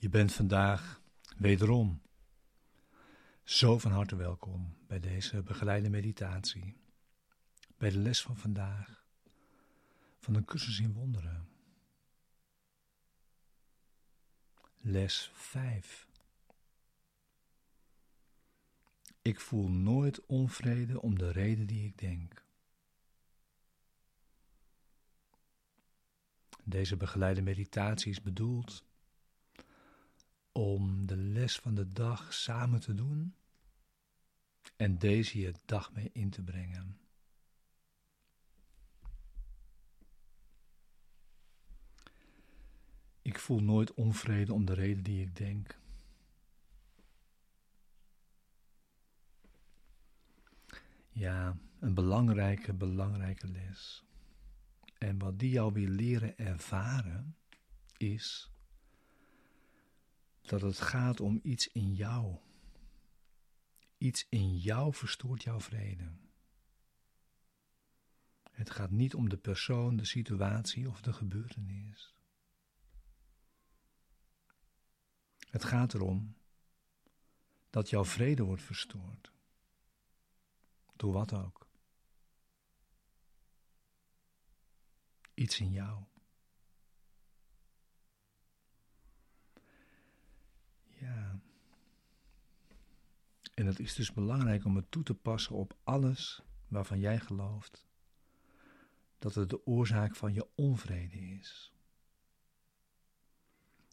Je bent vandaag wederom zo van harte welkom bij deze begeleide meditatie, bij de les van vandaag van een cursus in wonderen. Les 5. Ik voel nooit onvrede om de reden die ik denk. Deze begeleide meditatie is bedoeld om de les van de dag samen te doen en deze je dag mee in te brengen. Ik voel nooit onvrede om de reden die ik denk. Ja, een belangrijke, belangrijke les. En wat die jou wil leren ervaren, is dat het gaat om iets in jou. Iets in jou verstoort jouw vrede. Het gaat niet om de persoon, de situatie of de gebeurtenis. Het gaat erom dat jouw vrede wordt verstoord. Door wat ook. Iets in jou. En het is dus belangrijk om het toe te passen op alles waarvan jij gelooft dat het de oorzaak van je onvrede is.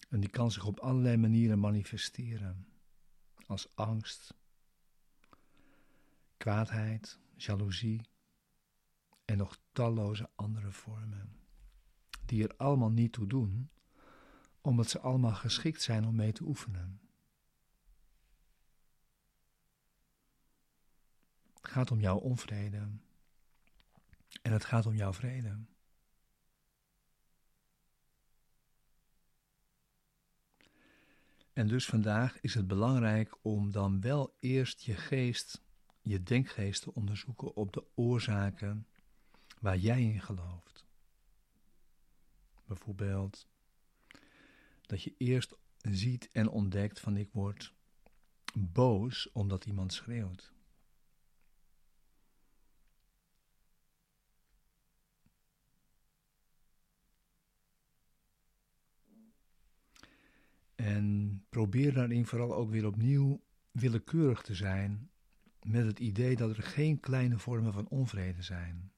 En die kan zich op allerlei manieren manifesteren, als angst, kwaadheid, jaloezie en nog talloze andere vormen, die er allemaal niet toe doen, omdat ze allemaal geschikt zijn om mee te oefenen. Het gaat om jouw onvrede en het gaat om jouw vrede. En dus vandaag is het belangrijk om dan wel eerst je geest, je denkgeest te onderzoeken op de oorzaken waar jij in gelooft. Bijvoorbeeld dat je eerst ziet en ontdekt van ik word boos omdat iemand schreeuwt. En probeer daarin vooral ook weer opnieuw willekeurig te zijn met het idee dat er geen kleine vormen van onvrede zijn.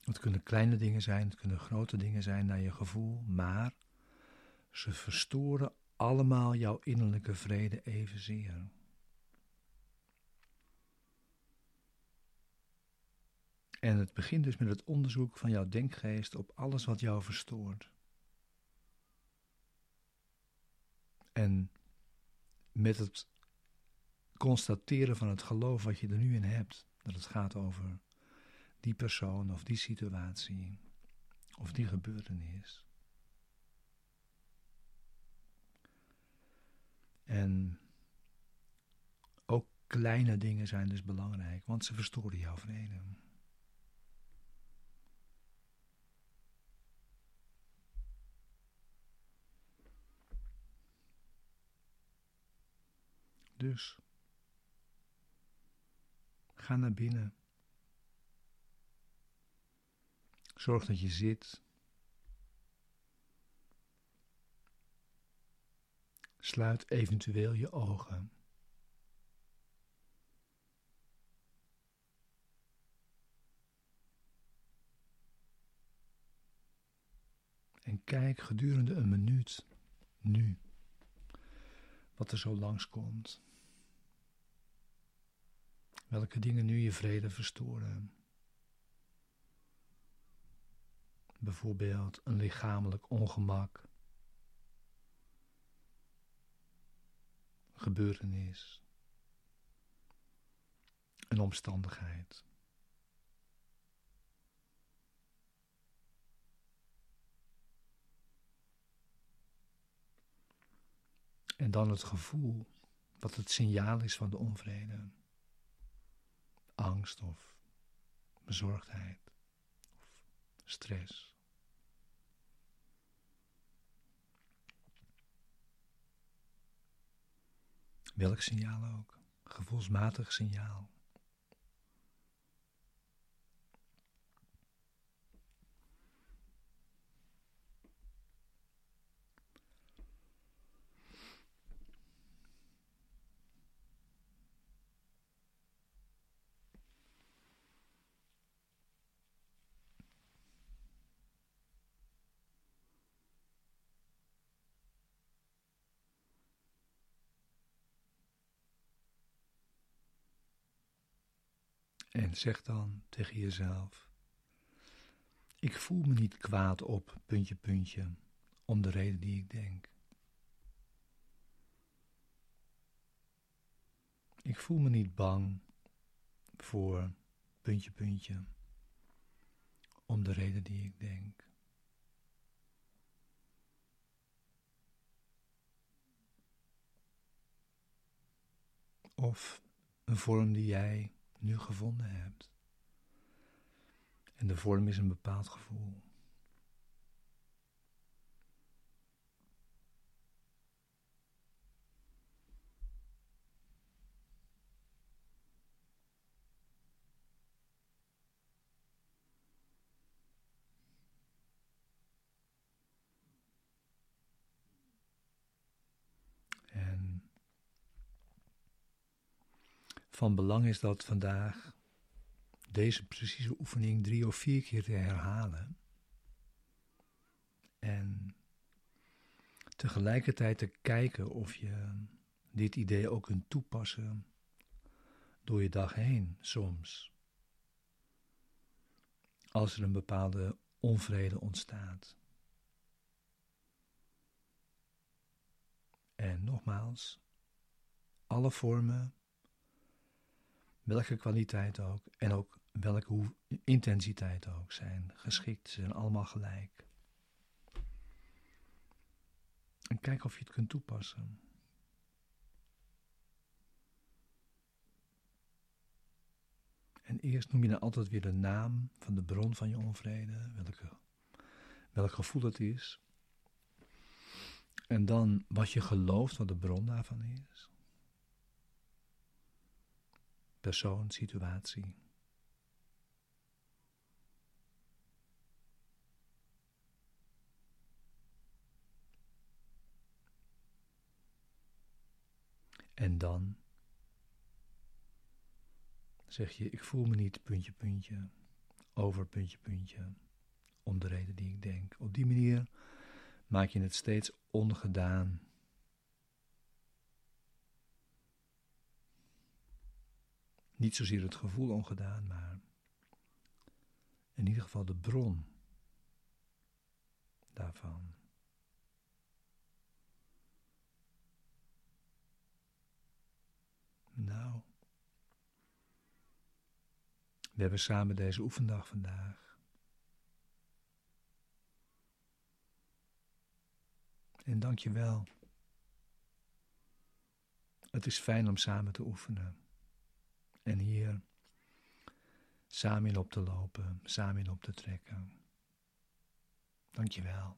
Het kunnen kleine dingen zijn, het kunnen grote dingen zijn naar je gevoel, maar ze verstoren allemaal jouw innerlijke vrede evenzeer. En het begint dus met het onderzoek van jouw denkgeest op alles wat jou verstoort. En met het constateren van het geloof wat je er nu in hebt, dat het gaat over die persoon of die situatie of die gebeurtenis. En ook kleine dingen zijn dus belangrijk, want ze verstoren jouw vrede. Dus ga naar binnen. Zorg dat je zit. Sluit eventueel je ogen. En kijk gedurende een minuut nu wat er zo langskomt. Welke dingen nu je vrede verstoren. Bijvoorbeeld een lichamelijk ongemak, gebeurtenis, een omstandigheid. En dan het gevoel wat het signaal is van de onvrede angst of bezorgdheid of stress. Welk signaal ook, gevoelsmatig signaal. En zeg dan tegen jezelf: Ik voel me niet kwaad op, puntje, puntje, om de reden die ik denk. Ik voel me niet bang voor, puntje, puntje, om de reden die ik denk. Of een vorm die jij nu gevonden hebt. En de vorm is een bepaald gevoel. Van belang is dat vandaag deze precieze oefening drie of vier keer te herhalen. En tegelijkertijd te kijken of je dit idee ook kunt toepassen door je dag heen soms. Als er een bepaalde onvrede ontstaat. En nogmaals, alle vormen welke kwaliteit ook en ook welke intensiteit ook zijn geschikt, ze zijn allemaal gelijk. En kijk of je het kunt toepassen. En eerst noem je dan altijd weer de naam van de bron van je onvrede, welke, welk gevoel het is. En dan wat je gelooft wat de bron daarvan is. Persoon, situatie. En dan zeg je, ik voel me niet puntje, puntje, over puntje, puntje, om de reden die ik denk. Op die manier maak je het steeds ongedaan Niet zozeer het gevoel ongedaan, maar in ieder geval de bron daarvan. Nou, we hebben samen deze oefendag vandaag. En dank je wel. Het is fijn om samen te oefenen en hier samen in op te lopen, samen in op te trekken. Dankjewel.